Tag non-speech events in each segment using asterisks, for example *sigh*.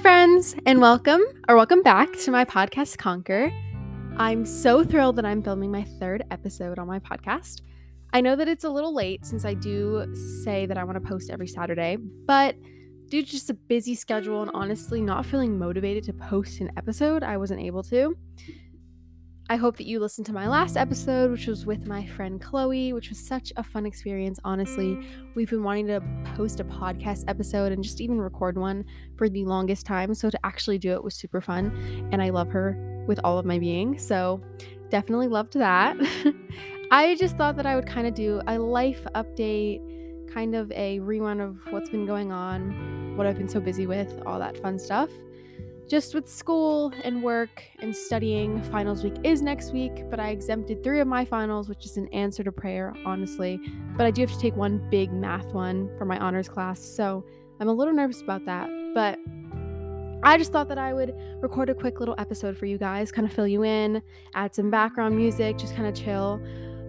Friends, and welcome or welcome back to my podcast, Conquer. I'm so thrilled that I'm filming my third episode on my podcast. I know that it's a little late since I do say that I want to post every Saturday, but due to just a busy schedule and honestly not feeling motivated to post an episode, I wasn't able to. I hope that you listened to my last episode, which was with my friend Chloe, which was such a fun experience. Honestly, we've been wanting to post a podcast episode and just even record one for the longest time. So to actually do it was super fun. And I love her with all of my being. So definitely loved that. *laughs* I just thought that I would kind of do a life update, kind of a rerun of what's been going on, what I've been so busy with, all that fun stuff just with school and work and studying, finals week is next week, but I exempted three of my finals, which is an answer to prayer, honestly. But I do have to take one big math one for my honors class, so I'm a little nervous about that. But I just thought that I would record a quick little episode for you guys, kind of fill you in, add some background music, just kind of chill.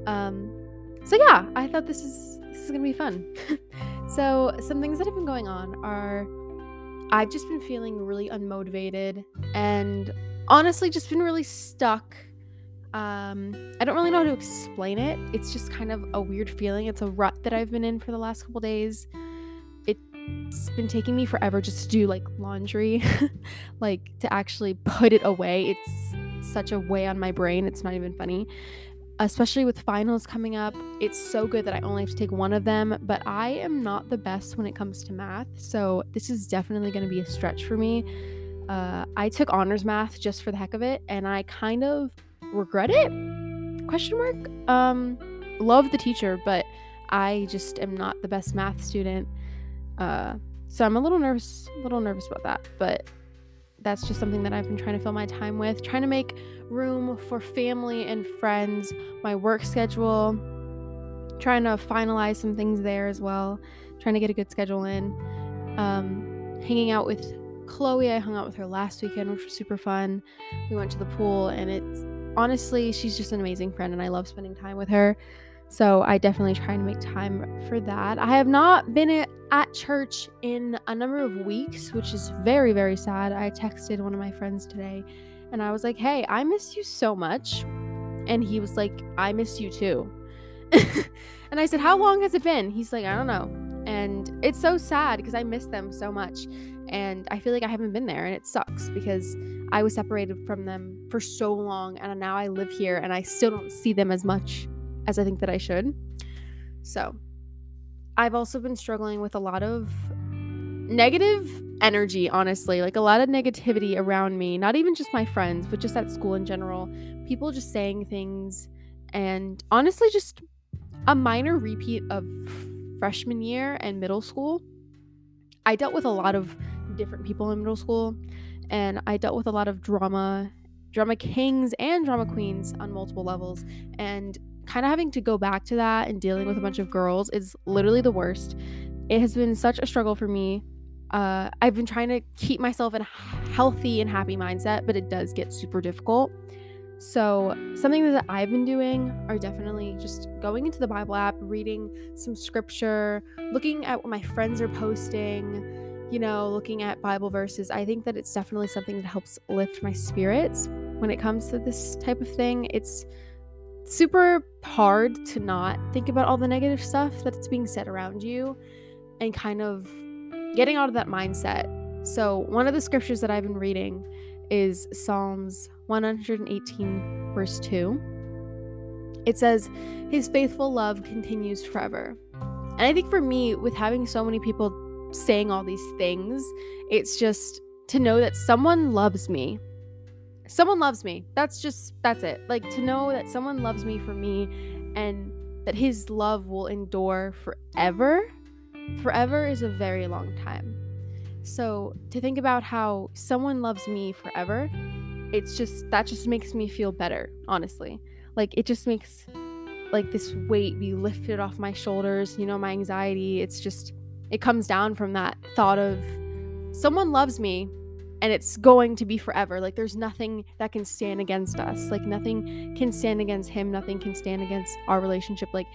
Um, so yeah, I thought this is this is gonna be fun. *laughs* so some things that have been going on are I've just been feeling really unmotivated and honestly just been really stuck. Um, I don't really know how to explain it. It's just kind of a weird feeling. It's a rut that I've been in for the last couple days. It's been taking me forever just to do like laundry, *laughs* like to actually put it away. It's such a way on my brain. It's not even funny especially with finals coming up. It's so good that I only have to take one of them, but I am not the best when it comes to math. So this is definitely going to be a stretch for me. Uh, I took honors math just for the heck of it, and I kind of regret it. Question mark. Um, love the teacher, but I just am not the best math student. Uh, so I'm a little nervous, a little nervous about that. But that's just something that I've been trying to fill my time with, trying to make room for family and friends, my work schedule, trying to finalize some things there as well, trying to get a good schedule in. Um, hanging out with Chloe, I hung out with her last weekend, which was super fun. We went to the pool, and it's honestly, she's just an amazing friend, and I love spending time with her. So I definitely try to make time for that. I have not been at church in a number of weeks, which is very, very sad. I texted one of my friends today and I was like, hey, I miss you so much. And he was like, I miss you too. *laughs* and I said, How long has it been? He's like, I don't know. And it's so sad because I miss them so much. And I feel like I haven't been there. And it sucks because I was separated from them for so long. And now I live here and I still don't see them as much as I think that I should. So I've also been struggling with a lot of negative energy, honestly, like a lot of negativity around me, not even just my friends, but just at school in general. People just saying things, and honestly, just a minor repeat of freshman year and middle school. I dealt with a lot of different people in middle school, and I dealt with a lot of drama, drama kings and drama queens on multiple levels. And kind of having to go back to that and dealing with a bunch of girls is literally the worst. It has been such a struggle for me uh, I've been trying to keep myself in a healthy and happy mindset, but it does get super difficult. So, something that I've been doing are definitely just going into the Bible app, reading some scripture, looking at what my friends are posting, you know, looking at Bible verses. I think that it's definitely something that helps lift my spirits when it comes to this type of thing. It's super hard to not think about all the negative stuff that's being said around you and kind of getting out of that mindset. So, one of the scriptures that I've been reading is Psalms 118, verse 2. It says, His faithful love continues forever. And I think for me, with having so many people saying all these things, it's just to know that someone loves me. Someone loves me. That's just, that's it. Like to know that someone loves me for me and that his love will endure forever Forever is a very long time. So to think about how someone loves me forever, it's just that just makes me feel better, honestly. Like it just makes like this weight be lifted off my shoulders, you know, my anxiety. It's just it comes down from that thought of someone loves me and it's going to be forever. Like there's nothing that can stand against us. Like nothing can stand against him, nothing can stand against our relationship. Like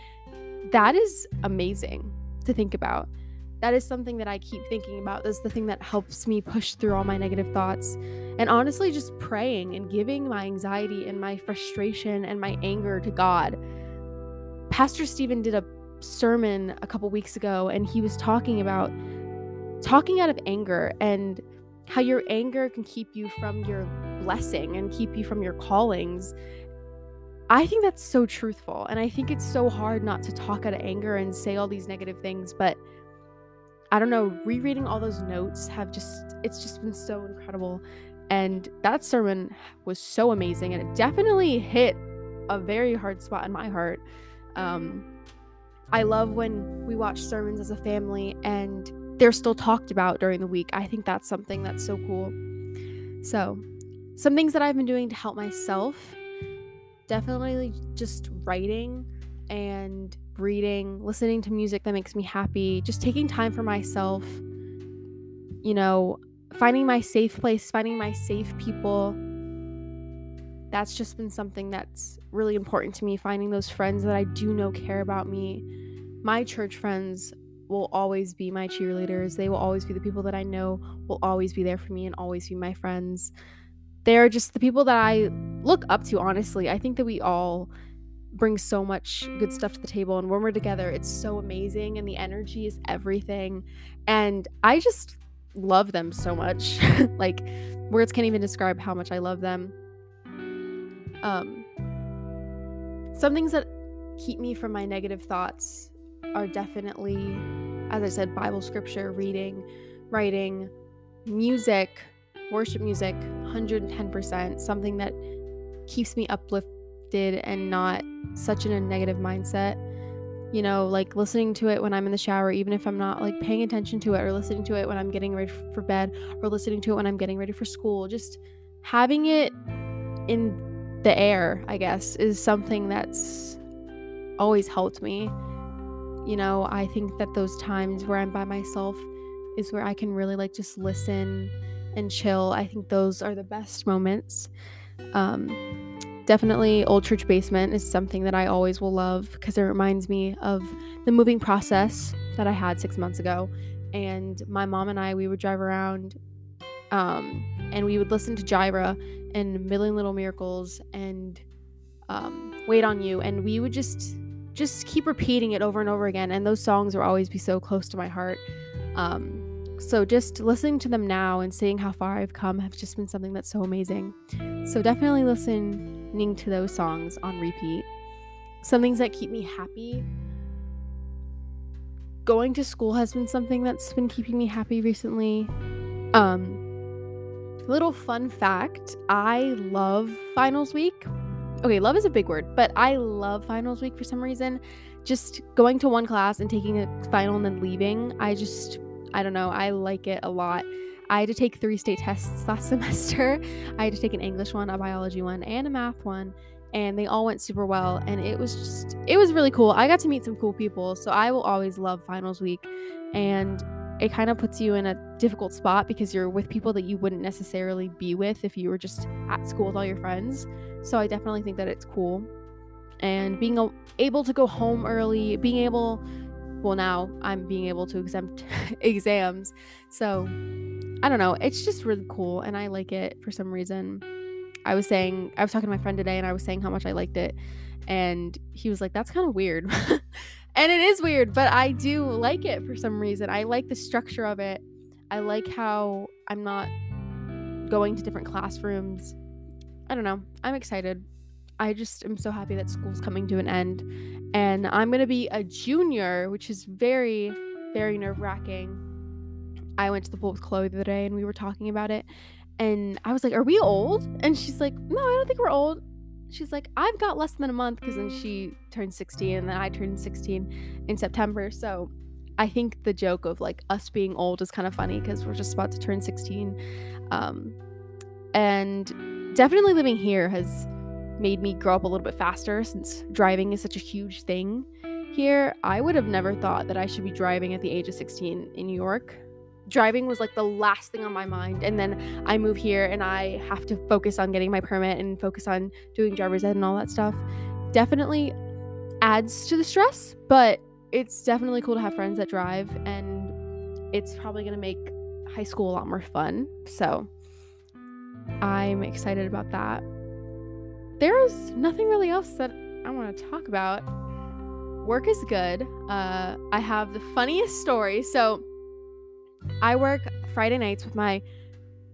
that is amazing to think about. that is something that I keep thinking about. That's the thing that helps me push through all my negative thoughts. And honestly, just praying and giving my anxiety and my frustration and my anger to God. Pastor Stephen did a sermon a couple weeks ago, and he was talking about talking out of anger and how your anger can keep you from your blessing and keep you from your callings. I think that's so truthful. And I think it's so hard not to talk out of anger and say all these negative things. But I don't know, rereading all those notes have just, it's just been so incredible. And that sermon was so amazing. And it definitely hit a very hard spot in my heart. Um, I love when we watch sermons as a family and they're still talked about during the week. I think that's something that's so cool. So, some things that I've been doing to help myself definitely just writing and reading, listening to music that makes me happy, just taking time for myself, you know, finding my safe place, finding my safe people. That's just been something that's really important to me, finding those friends that I do know care about me. My church friends will always be my cheerleaders. They will always be the people that I know will always be there for me and always be my friends. They're just the people that I look up to, honestly. I think that we all bring so much good stuff to the table and when we're together it's so amazing and the energy is everything and i just love them so much *laughs* like words can't even describe how much i love them um some things that keep me from my negative thoughts are definitely, as I said, Bible scripture, reading, writing, music, worship music, 110%, something that keeps me uplifted and not such in a negative mindset. You know, like listening to it when I'm in the shower, even if I'm not like paying attention to it, or listening to it when I'm getting ready for bed, or listening to it when I'm getting ready for school. Just having it in the air, I guess, is something that's always helped me. You know, I think that those times where I'm by myself is where I can really like just listen and chill. I think those are the best moments. Um, definitely, Old Church Basement is something that I always will love because it reminds me of the moving process that I had six months ago. And my mom and I, we would drive around um, and we would listen to Jireh and Million Little Miracles and um, Wait on You. And we would just just keep repeating it over and over again. And those songs will always be so close to my heart. Um, so just listening to them now and seeing how far I've come have just been something that's so amazing. So definitely listening to those songs on repeat. Some things that keep me happy. Going to school has been something that's been keeping me happy recently. Um, little fun fact I love finals week okay, love is a big word, but I love finals week for some reason. Just going to one class and taking a final and then leaving, I just, I don't know, I like it a lot. I had to take three state tests *laughs* last semester. I had to take an English one, a biology one, and a math one, and they all went super well. And it was just, it was really cool. I got to meet some cool people, so I will always love finals week. And it kind of puts you in a difficult spot because you're with people that you wouldn't necessarily be with if you were just at school with all your friends. So I definitely think that it's cool. And being able to go home early, being able, well, now I'm being able to exempt *laughs* exams. So I don't know. It's just really cool and I like it for some reason. I was saying, I was talking to my friend today and I was saying how much I liked it. And he was like, that's kind of weird. *laughs* and it is weird, but I do like it for some reason. I like the structure of it. I like how I'm not going to different classrooms. I don't know. I'm excited. I just am so happy that school's coming to an end. And I'm going to be a junior, which is very, very nerve wracking. I went to the pool with Chloe the other day and we were talking about it. And I was like, Are we old? And she's like, No, I don't think we're old she's like, I've got less than a month because then she turned 16 and then I turned 16 in September. So I think the joke of like us being old is kind of funny because we're just about to turn 16. Um, and definitely living here has made me grow up a little bit faster since driving is such a huge thing here. I would have never thought that I should be driving at the age of 16 in New York driving was like the last thing on my mind and then i move here and i have to focus on getting my permit and focus on doing driver's ed and all that stuff definitely adds to the stress but it's definitely cool to have friends that drive and it's probably going to make high school a lot more fun. So I'm excited about that. There's nothing really else that I want to talk about. Work is good. Uh, I have the funniest story. So I work Friday nights with my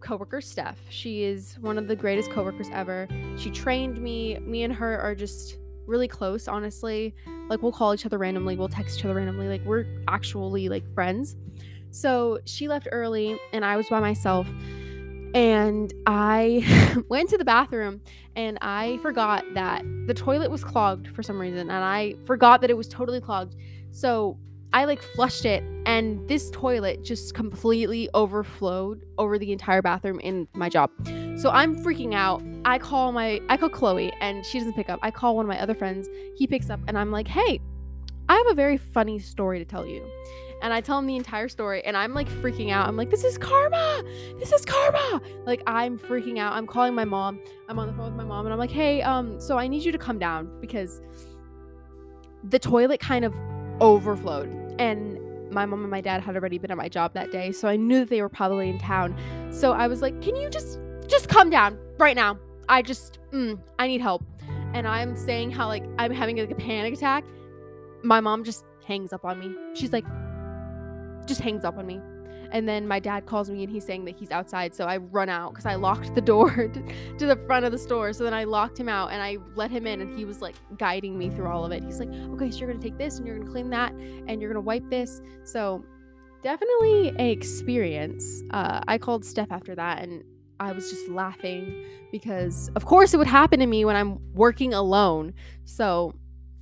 coworker Steph. She is one of the greatest coworkers ever. She trained me. Me and her are just really close, honestly. Like we'll call each other randomly, we'll text each other randomly. Like we're actually like friends. So she left early and I was by myself. And I *laughs* went to the bathroom and I forgot that the toilet was clogged for some reason. And I forgot that it was totally clogged. So I like flushed it and this toilet just completely overflowed over the entire bathroom in my job. So I'm freaking out. I call my I call Chloe and she doesn't pick up. I call one of my other friends. He picks up and I'm like, "Hey, I have a very funny story to tell you." And I tell him the entire story and I'm like freaking out. I'm like, "This is karma. This is karma." Like I'm freaking out. I'm calling my mom. I'm on the phone with my mom and I'm like, "Hey, um so I need you to come down because the toilet kind of overflowed. And my mom and my dad had already been at my job that day so i knew that they were probably in town. So i was like can you just just come down right now? I just mm, i need help. And i'm saying how like i'm having like a panic attack. My mom just hangs up on me. She's like just hangs up on me and then my dad calls me and he's saying that he's outside. So I run out because I locked the door *laughs* to, the front of the store. So then I locked him out and I let him in and he was like guiding me through all of it. He's like, okay, so you're going to take this and you're going to clean that and you're going to wipe this. So definitely a experience. Uh, I called Steph after that and I was just laughing because, of course, it would happen to me when I'm working alone. So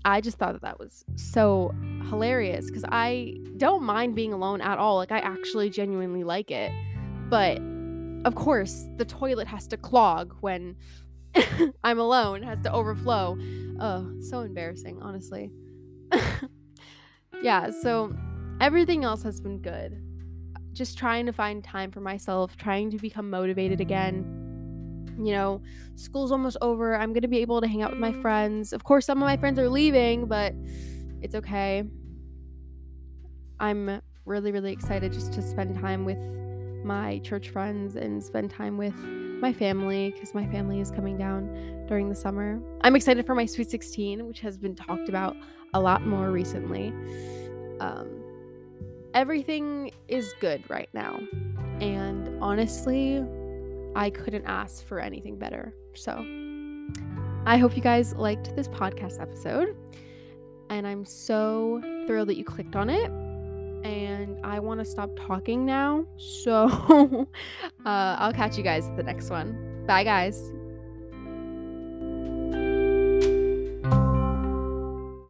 I just thought that that was so hilarious because I don't mind being alone at all. Like, I actually genuinely like it. But of course, the toilet has to clog when *laughs* I'm alone, it has to overflow. Oh, so embarrassing, honestly. *laughs* yeah, so everything else has been good. Just trying to find time for myself, trying to become motivated again you know, school's almost over. I'm going to be able to hang out with my friends. Of course, some of my friends are leaving, but it's okay. I'm really, really excited just to spend time with my church friends and spend time with my family because my family is coming down during the summer. I'm excited for my Sweet 16, which has been talked about a lot more recently. Um, everything is good right now. And honestly, I couldn't ask for anything better. So I hope you guys liked this podcast episode. And I'm so thrilled that you clicked on it. And I want to stop talking now. *laughs* So uh, I'll catch you guys the next one. Bye, guys.